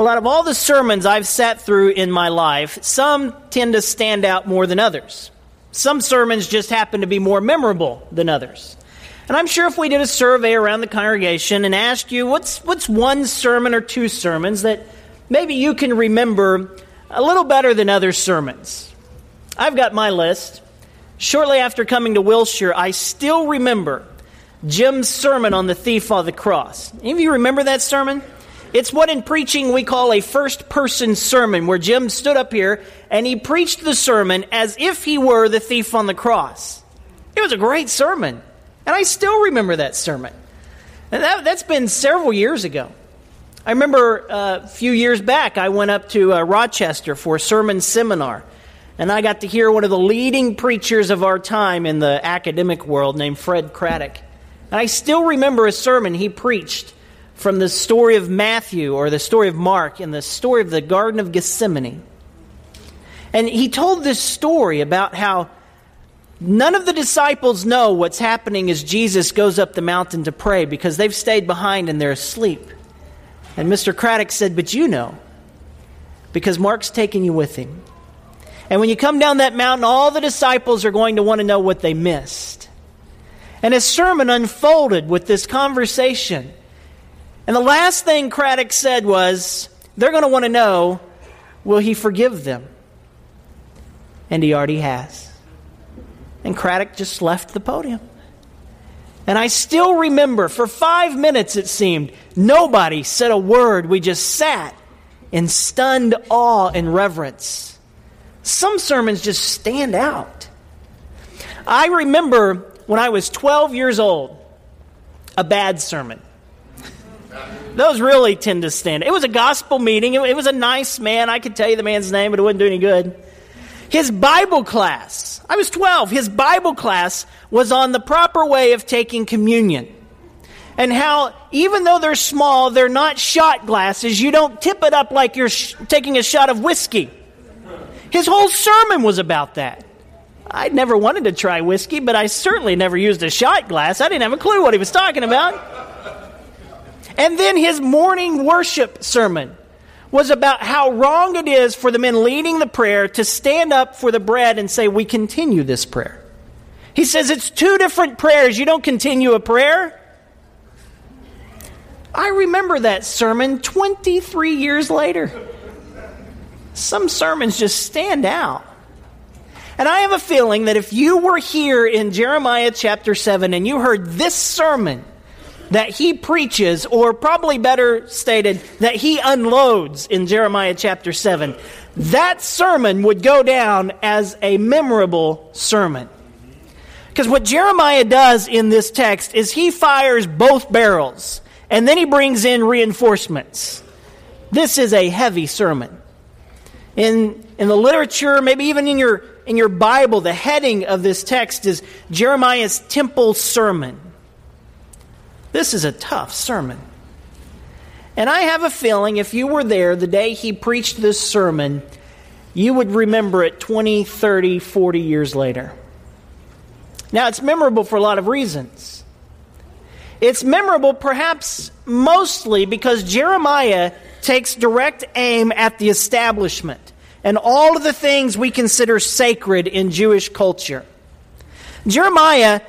Well, out of all the sermons I've sat through in my life, some tend to stand out more than others. Some sermons just happen to be more memorable than others. And I'm sure if we did a survey around the congregation and asked you what's, what's one sermon or two sermons that maybe you can remember a little better than other sermons. I've got my list. Shortly after coming to Wilshire, I still remember Jim's sermon on the thief on the cross. Any of you remember that sermon? It's what in preaching we call a first person sermon, where Jim stood up here and he preached the sermon as if he were the thief on the cross. It was a great sermon, and I still remember that sermon. And that, has been several years ago. I remember uh, a few years back, I went up to uh, Rochester for a sermon seminar, and I got to hear one of the leading preachers of our time in the academic world named Fred Craddock. And I still remember a sermon he preached from the story of Matthew or the story of Mark and the story of the Garden of Gethsemane. And he told this story about how none of the disciples know what's happening as Jesus goes up the mountain to pray because they've stayed behind and they're asleep. And Mr. Craddock said, But you know, because Mark's taking you with him. And when you come down that mountain, all the disciples are going to want to know what they missed. And his sermon unfolded with this conversation and the last thing Craddock said was, they're going to want to know, will he forgive them? And he already has. And Craddock just left the podium. And I still remember, for five minutes it seemed, nobody said a word. We just sat in stunned awe and reverence. Some sermons just stand out. I remember when I was 12 years old, a bad sermon. Those really tend to stand. It was a gospel meeting. It, was a nice man. I could tell you the man's name, but it wouldn't do any good. His Bible class, I was 12, his Bible class was on the proper way of taking communion. And how, even though they're small, they're not shot glasses. You don't tip it up like you're sh- taking a shot of whiskey. His whole sermon was about that. I'd never wanted to try whiskey, but I certainly never used a shot glass. I didn't have a clue what he was talking about. And then his morning worship sermon was about how wrong it is for the men leading the prayer to stand up for the bread and say, We continue this prayer. He says it's two different prayers. You don't continue a prayer. I remember that sermon 23 years later. Some sermons just stand out. And I have a feeling that if you were here in Jeremiah chapter 7 and you heard this sermon, that he preaches, or probably better stated, that he unloads in Jeremiah chapter 7, that sermon would go down as a memorable sermon. Because what Jeremiah does in this text is he fires both barrels, and then he brings in reinforcements. This is a heavy sermon. In, in the literature, maybe even in your, in your Bible, the heading of this text is Jeremiah's Temple Sermon. This is a tough sermon. And I have a feeling if you were there the day he preached this sermon, you would remember it 20, 30, 40 years later. Now, it's memorable for a lot of reasons. It's memorable perhaps mostly because Jeremiah takes direct aim at the establishment and all of the things we consider sacred in Jewish culture. Jeremiah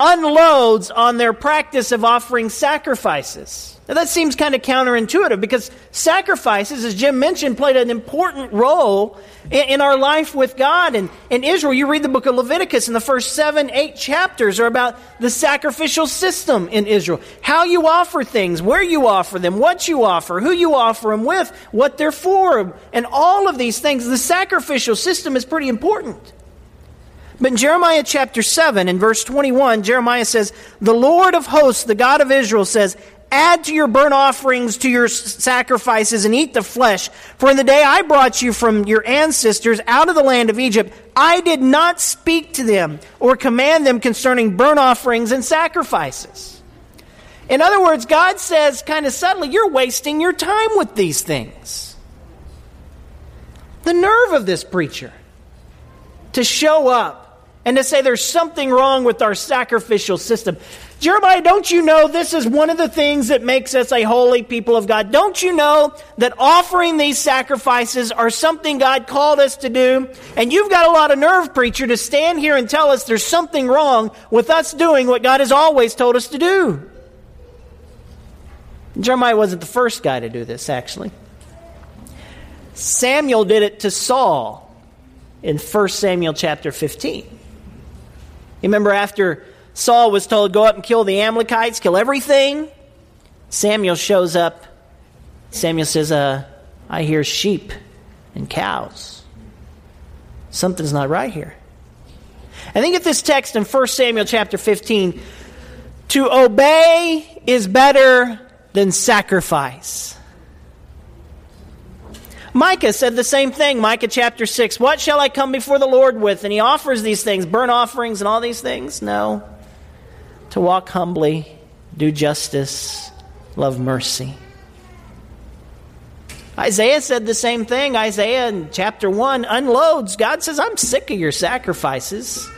unloads on their practice of offering sacrifices. Now, that seems kind of counterintuitive because sacrifices, as Jim mentioned, played an important role in, in, our life with God. And in Israel, you read the book of Leviticus, and the first seven, eight chapters are about the sacrificial system in Israel. How you offer things, where you offer them, what you offer, who you offer them with, what they're for, and all of these things. The sacrificial system is pretty important. But in Jeremiah chapter 7 and verse 21, Jeremiah says, The Lord of hosts, the God of Israel, says, Add to your burnt offerings to your sacrifices and eat the flesh. For in the day I brought you from your ancestors out of the land of Egypt, I did not speak to them or command them concerning burnt offerings and sacrifices. In other words, God says kind of subtly, You're wasting your time with these things. The nerve of this preacher to show up and to say there's something wrong with our sacrificial system. Jeremiah, don't you know this is one of the things that makes us a holy people of God? Don't you know that offering these sacrifices are something God called us to do? And you've got a lot of nerve, preacher, to stand here and tell us there's something wrong with us doing what God has always told us to do. Jeremiah wasn't the first guy to do this, actually. Samuel did it to Saul in 1 Samuel chapter 15. Remember after Saul was told, go up and kill the Amalekites, kill everything? Samuel shows up. Samuel says, uh, I hear sheep and cows. Something's not right here. I think at this text in 1 Samuel chapter 15, to obey is better than sacrifice. Micah said the same thing, Micah chapter 6. What shall I come before the Lord with? And he offers these things, burnt offerings and all these things. No. To walk humbly, do justice, love mercy. Isaiah said the same thing. Isaiah in chapter 1 unloads. God says, I'm sick of your sacrifices.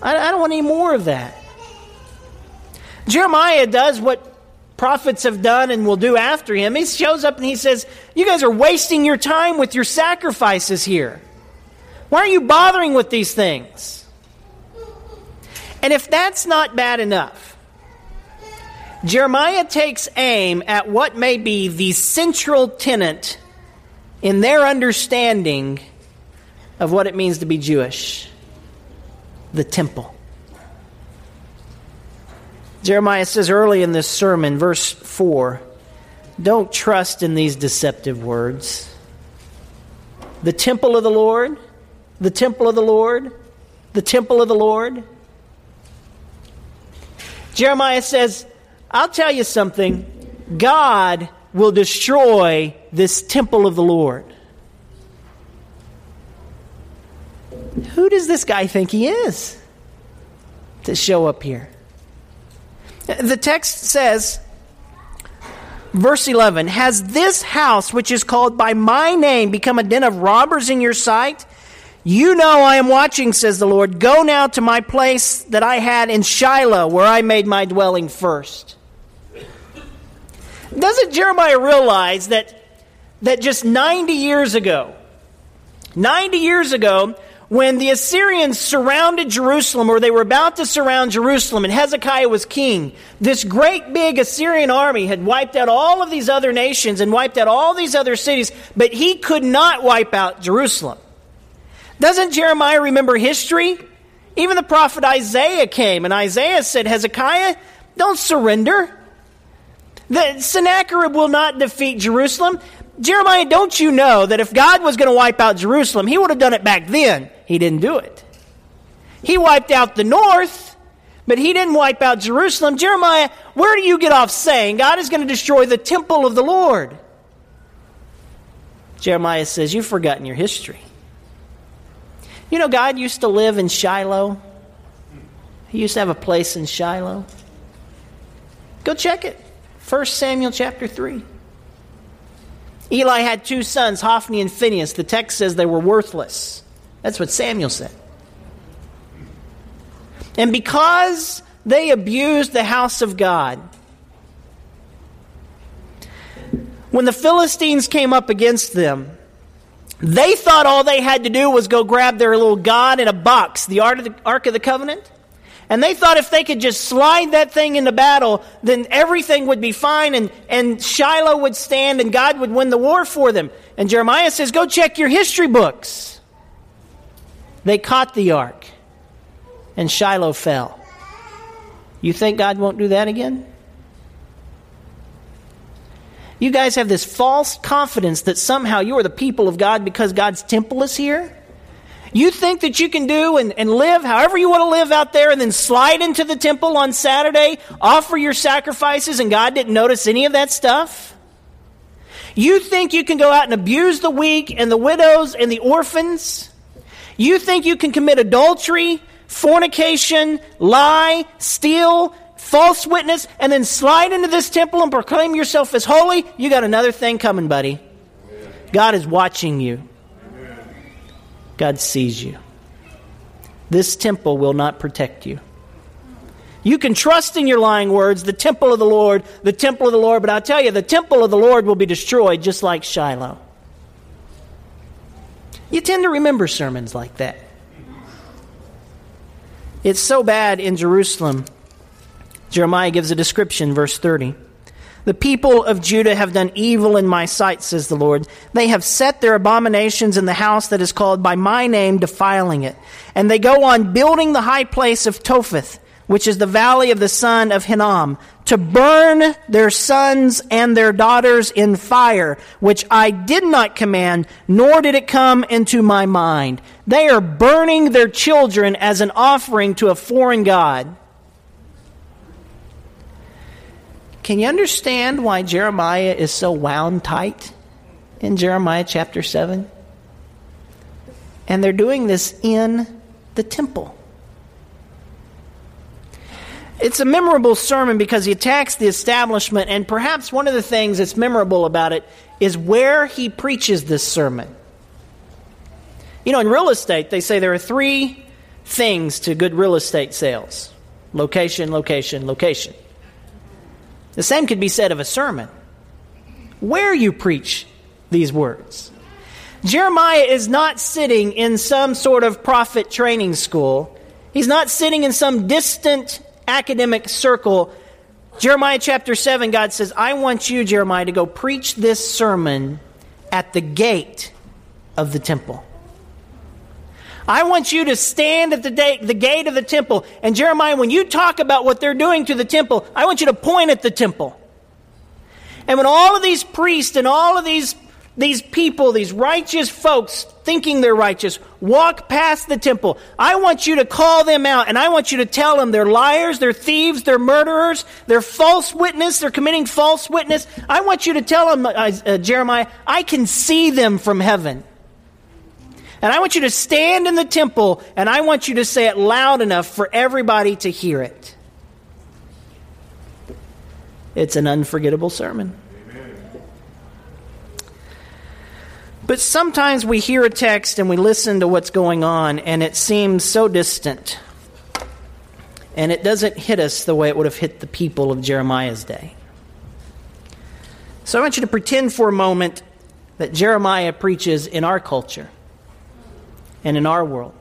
I, I don't want any more of that. Jeremiah does what prophets have done and will do after him. He shows up and he says, You guys are wasting your time with your sacrifices here. Why are you bothering with these things? And if that's not bad enough, Jeremiah takes aim at what may be the central tenet in their understanding of what it means to be Jewish the temple. Jeremiah says early in this sermon, verse 4, don't trust in these deceptive words. The temple of the Lord, the temple of the Lord, the temple of the Lord. Jeremiah says, I'll tell you something. God will destroy this temple of the Lord. Who does this guy think he is to show up here? The text says, verse 11 Has this house, which is called by my name, become a den of robbers in your sight? You know I am watching, says the Lord. Go now to my place that I had in Shiloh, where I made my dwelling first. Doesn't Jeremiah realize that, that just 90 years ago, 90 years ago, when the Assyrians surrounded Jerusalem, or they were about to surround Jerusalem, and Hezekiah was king, this great big Assyrian army had wiped out all of these other nations and wiped out all these other cities, but he could not wipe out Jerusalem. Doesn't Jeremiah remember history? Even the prophet Isaiah came, and Isaiah said, Hezekiah, don't surrender. The Sennacherib will not defeat Jerusalem. Jeremiah, don't you know that if God was going to wipe out Jerusalem, he would have done it back then? He didn't do it. He wiped out the north, but he didn't wipe out Jerusalem. Jeremiah, where do you get off saying God is going to destroy the temple of the Lord? Jeremiah says, You've forgotten your history. You know, God used to live in Shiloh. He used to have a place in Shiloh. Go check it. 1 Samuel chapter 3. Eli had two sons, Hophni and Phinehas. The text says they were worthless. That's what Samuel said. And because they abused the house of God, when the Philistines came up against them, they thought all they had to do was go grab their little God in a box, the Ark of the, Covenant. And they thought if they could just slide that thing into battle, then everything would be fine and, and Shiloh would stand and God would win the war for them. And Jeremiah says, Go check your history books. They caught the ark, and Shiloh fell. You think God won't do that again? You guys have this false confidence that somehow you are the people of God because God's temple is here? You think that you can do and, and live however you want to live out there and then slide into the temple on Saturday, offer your sacrifices, and God didn't notice any of that stuff? You think you can go out and abuse the weak and the widows and the orphans? You think you can commit adultery, fornication, lie, steal, false witness, and then slide into this temple and proclaim yourself as holy? You got another thing coming, buddy. God is watching you. God sees you. this temple will not protect you. You can trust in your lying words, the temple of the Lord, the temple of the Lord, but I'll tell you, the temple of the Lord will be destroyed just like Shiloh. You tend to remember sermons like that. It's so bad in Jerusalem. Jeremiah gives a description, verse 30. The people of Judah have done evil in my sight, says the Lord. They have set their abominations in the house that is called by my name, defiling it. And they go on building the high place of Topheth which is the valley of the son of Hinnom, to burn their sons and their daughters in fire, which I did not command, nor did it come into my mind. They are burning their children as an offering to a foreign God. Can you understand why Jeremiah is so wound tight in Jeremiah chapter 7? And they're doing this in the temple. It's a memorable sermon because he attacks the establishment, and perhaps one of the things that's memorable about it is where he preaches this sermon. You know, in real estate, they say there are three things to good real estate sales location, location, location. The same could be said of a sermon. Where you preach these words. Jeremiah is not sitting in some sort of prophet training school. He's not sitting in some distant academic circle, Jeremiah chapter 7, God says, I want you, Jeremiah, to go preach this sermon at the gate of the temple. I want you to stand at the, day, the gate of the temple. And Jeremiah, when you talk about what they're doing to the temple, I want you to point at the temple. And when all of these priests and all of these these people, these righteous folks, thinking they're righteous, walk past the temple. I want you to call them out and I want you to tell them they're liars, they're thieves, they're murderers, they're false witness, they're committing false witness. I want you to tell them, uh, uh, Jeremiah, I can see them from heaven. And I want you to stand in the temple and I want you to say it loud enough for everybody to hear it. It's an unforgettable sermon. But sometimes we hear a text and we listen to what's going on, and it seems so distant. And it doesn't hit us the way it would have hit the people of Jeremiah's day. So I want you to pretend for a moment that Jeremiah preaches in our culture and in our world.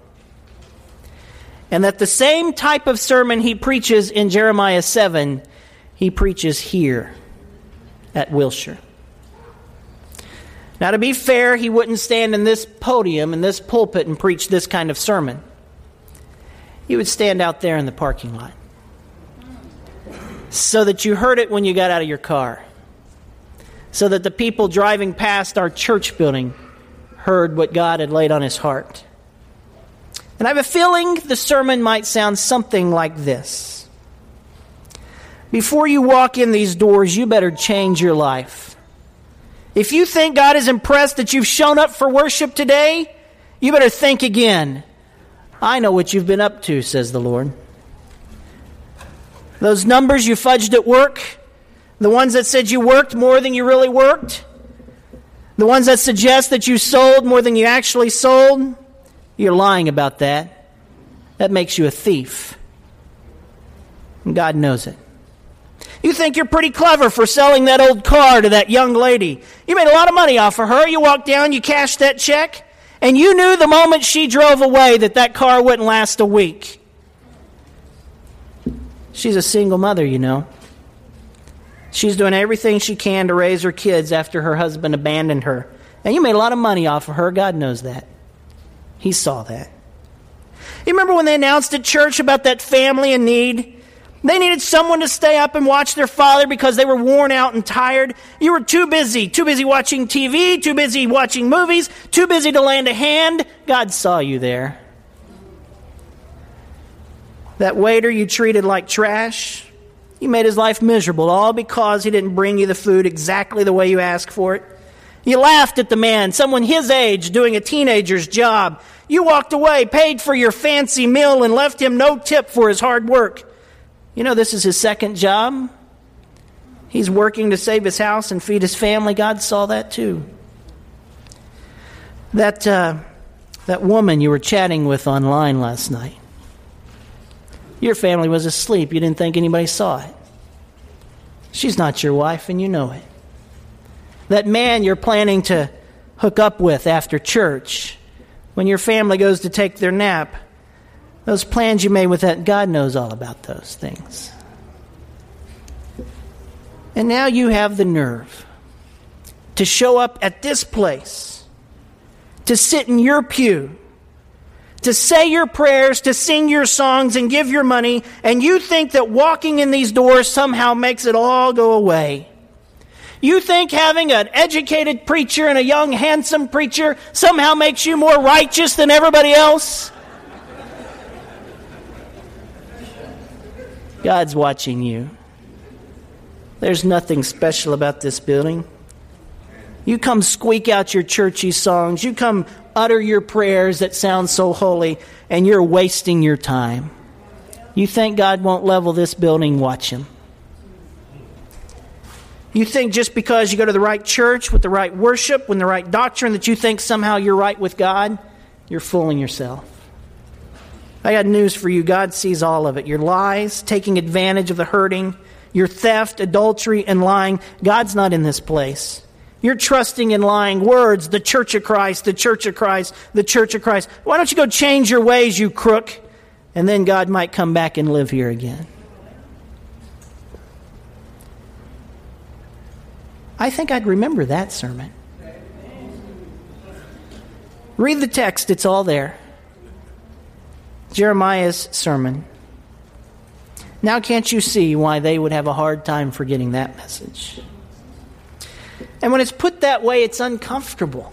And that the same type of sermon he preaches in Jeremiah 7, he preaches here at Wilshire. Now, to be fair, he wouldn't stand in this podium, in this pulpit, and preach this kind of sermon. He would stand out there in the parking lot so that you heard it when you got out of your car, so that the people driving past our church building heard what God had laid on his heart. And I have a feeling the sermon might sound something like this Before you walk in these doors, you better change your life. If you think God is impressed that you've shown up for worship today, you better think again. I know what you've been up to, says the Lord. Those numbers you fudged at work, the ones that said you worked more than you really worked, the ones that suggest that you sold more than you actually sold, you're lying about that. That makes you a thief. And God knows it. You think you're pretty clever for selling that old car to that young lady. You made a lot of money off of her. You walked down, you cashed that check, and you knew the moment she drove away that that car wouldn't last a week. She's a single mother, you know. She's doing everything she can to raise her kids after her husband abandoned her. And you made a lot of money off of her. God knows that. He saw that. You remember when they announced at church about that family in need? They needed someone to stay up and watch their father because they were worn out and tired. You were too busy, too busy watching TV, too busy watching movies, too busy to lend a hand. God saw you there. That waiter you treated like trash, you made his life miserable, all because he didn't bring you the food exactly the way you asked for it. You laughed at the man, someone his age, doing a teenager's job. You walked away, paid for your fancy meal, and left him no tip for his hard work. You know, this is his second job. He's working to save his house and feed his family. God saw that too. That uh, That woman you were chatting with online last night. Your family was asleep. You didn't think anybody saw it. She's not your wife, and you know it. That man you're planning to hook up with after church, when your family goes to take their nap, those plans you made with that, God knows all about those things. And now you have the nerve to show up at this place, to sit in your pew, to say your prayers, to sing your songs, and give your money, and you think that walking in these doors somehow makes it all go away. You think having an educated preacher and a young, handsome preacher somehow makes you more righteous than everybody else? God's watching you. There's nothing special about this building. You come squeak out your churchy songs. You come utter your prayers that sound so holy, and you're wasting your time. You think God won't level this building? Watch Him. You think just because you go to the right church with the right worship, with the right doctrine, that you think somehow you're right with God? You're fooling yourself. I got news for you. God sees all of it. Your lies, taking advantage of the hurting, your theft, adultery, and lying. God's not in this place. You're trusting in lying words, the church of Christ, the church of Christ, the church of Christ. Why don't you go change your ways, you crook? And then God might come back and live here again. I think I'd remember that sermon. Read the text, it's all there. Jeremiah's sermon. Now, can't you see why they would have a hard time forgetting that message? And when it's put that way, it's uncomfortable.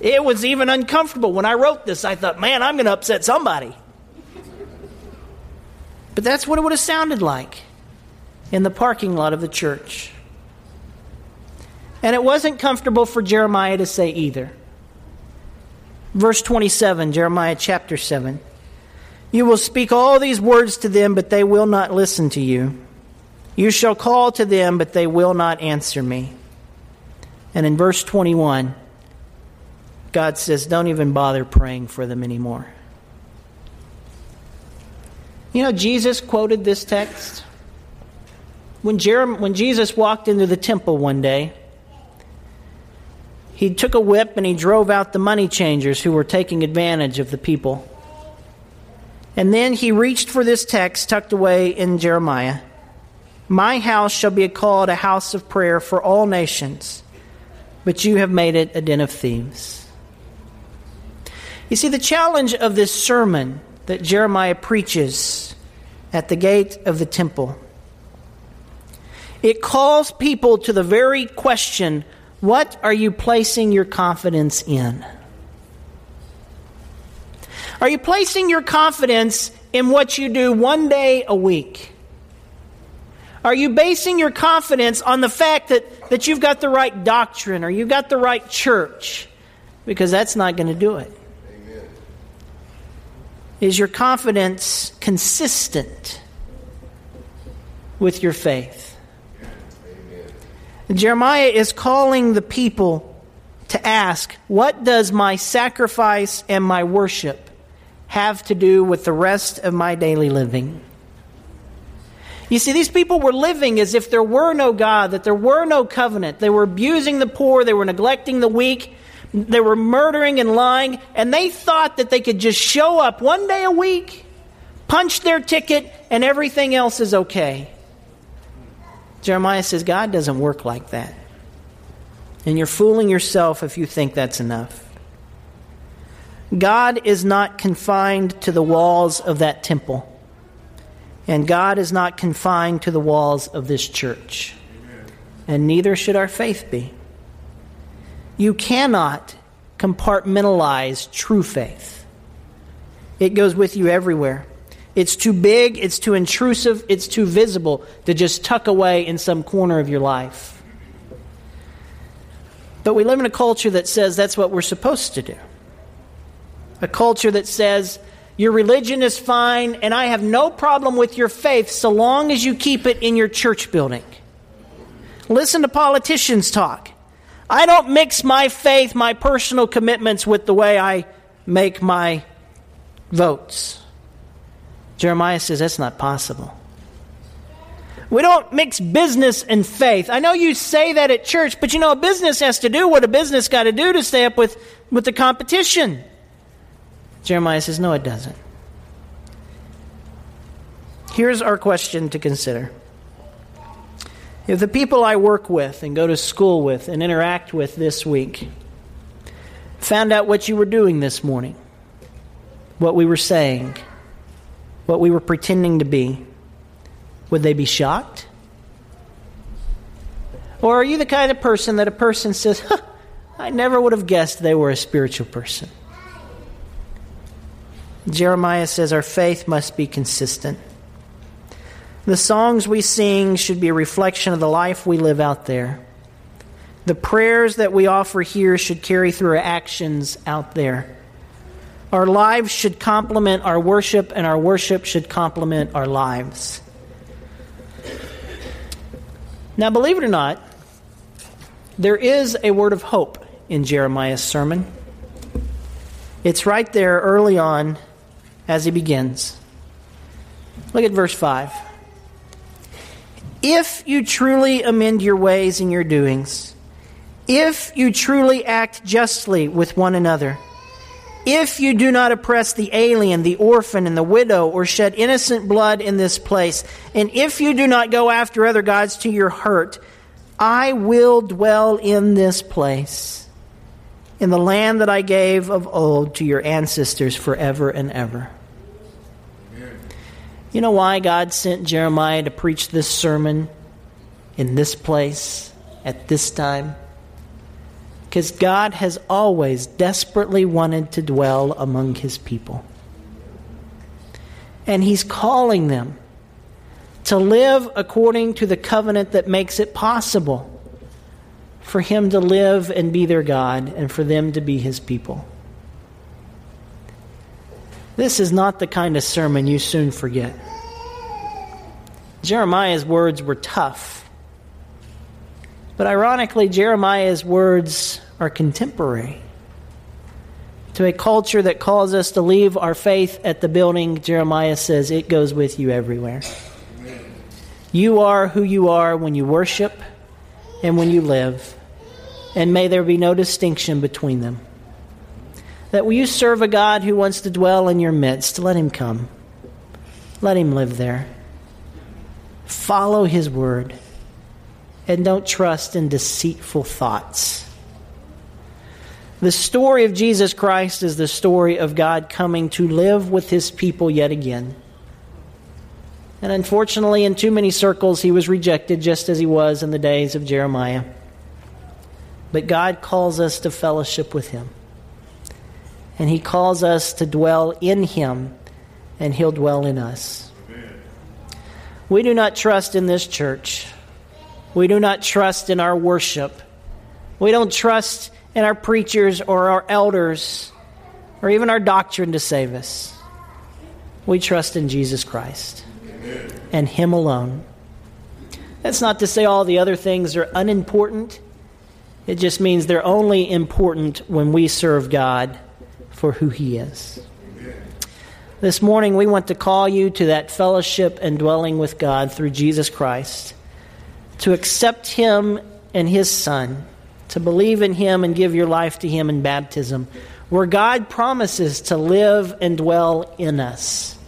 It was even uncomfortable. When I wrote this, I thought, man, I'm going to upset somebody. But that's what it would have sounded like in the parking lot of the church. And it wasn't comfortable for Jeremiah to say either. Verse 27, Jeremiah chapter 7. You will speak all these words to them, but they will not listen to you. You shall call to them, but they will not answer me. And in verse 21, God says, Don't even bother praying for them anymore. You know, Jesus quoted this text. When, when Jesus walked into the temple one day, he took a whip and he drove out the money changers who were taking advantage of the people. And then he reached for this text tucked away in Jeremiah My house shall be called a house of prayer for all nations, but you have made it a den of thieves. You see, the challenge of this sermon that Jeremiah preaches at the gate of the temple. It calls people to the very question what are you placing your confidence in? Are you placing your confidence in what you do one day a week? Are you basing your confidence on the fact that, that you've got the right doctrine or you've got the right church? Because that's not going to do it. Amen. Is your confidence consistent with your faith? Jeremiah is calling the people to ask, What does my sacrifice and my worship have to do with the rest of my daily living? You see, these people were living as if there were no God, that there were no covenant. They were abusing the poor, they were neglecting the weak, they were murdering and lying, and they thought that they could just show up one day a week, punch their ticket, and everything else is okay. Jeremiah says, God doesn't work like that. And you're fooling yourself if you think that's enough. God is not confined to the walls of that temple. And God is not confined to the walls of this church. And neither should our faith be. You cannot compartmentalize true faith, it goes with you everywhere. It's too big, it's too intrusive, it's too visible to just tuck away in some corner of your life. But we live in a culture that says that's what we're supposed to do. A culture that says your religion is fine and I have no problem with your faith so long as you keep it in your church building. Listen to politicians talk. I don't mix my faith, my personal commitments with the way I make my votes. Jeremiah says that's not possible. We don't mix business and faith. I know you say that at church, but you know, a business has to do what a business got to do to stay up with, with the competition. Jeremiah says, no, it doesn't. Here's our question to consider. If the people I work with and go to school with and interact with this week found out what you were doing this morning, what we were saying, what we were pretending to be, would they be shocked? Or are you the kind of person that a person says, huh, I never would have guessed they were a spiritual person? Jeremiah says our faith must be consistent. The songs we sing should be a reflection of the life we live out there. The prayers that we offer here should carry through our actions out there. Our lives should complement our worship, and our worship should complement our lives. Now, believe it or not, there is a word of hope in Jeremiah's sermon. It's right there early on as he begins. Look at verse 5. If you truly amend your ways and your doings, if you truly act justly with one another, if you do not oppress the alien, the orphan, and the widow, or shed innocent blood in this place, and if you do not go after other gods to your hurt, I will dwell in this place, in the land that I gave of old to your ancestors forever and ever. You know why God sent Jeremiah to preach this sermon in this place at this time? Because God has always desperately wanted to dwell among his people. And he's calling them to live according to the covenant that makes it possible for him to live and be their God and for them to be his people. This is not the kind of sermon you soon forget. Jeremiah's words were tough but ironically, Jeremiah's words are contemporary. To a culture that calls us to leave our faith at the building, Jeremiah says it goes with you everywhere. You are who you are when you worship and when you live, and may there be no distinction between them. That will you serve a God who wants to dwell in your midst, let him come. Let him live there. Follow his word and don't trust in deceitful thoughts. The story of Jesus Christ is the story of God coming to live with his people yet again. And unfortunately, in too many circles, he was rejected just as he was in the days of Jeremiah. But God calls us to fellowship with him. And he calls us to dwell in him, and he'll dwell in us. We do not trust in this church we do not trust in our worship. We don't trust in our preachers or our elders or even our doctrine to save us. We trust in Jesus Christ Amen. and Him alone. That's not to say all the other things are unimportant. It just means they're only important when we serve God for who He is. This morning, we want to call you to that fellowship and dwelling with God through Jesus Christ to accept Him and His Son, to believe in Him and give your life to Him in baptism, where God promises to live and dwell in us.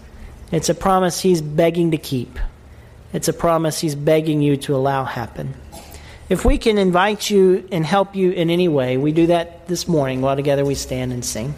It's a promise He's begging to keep. It's a promise He's begging you to allow happen. If we can invite you and help you in any way, we do that this morning while together we stand and sing.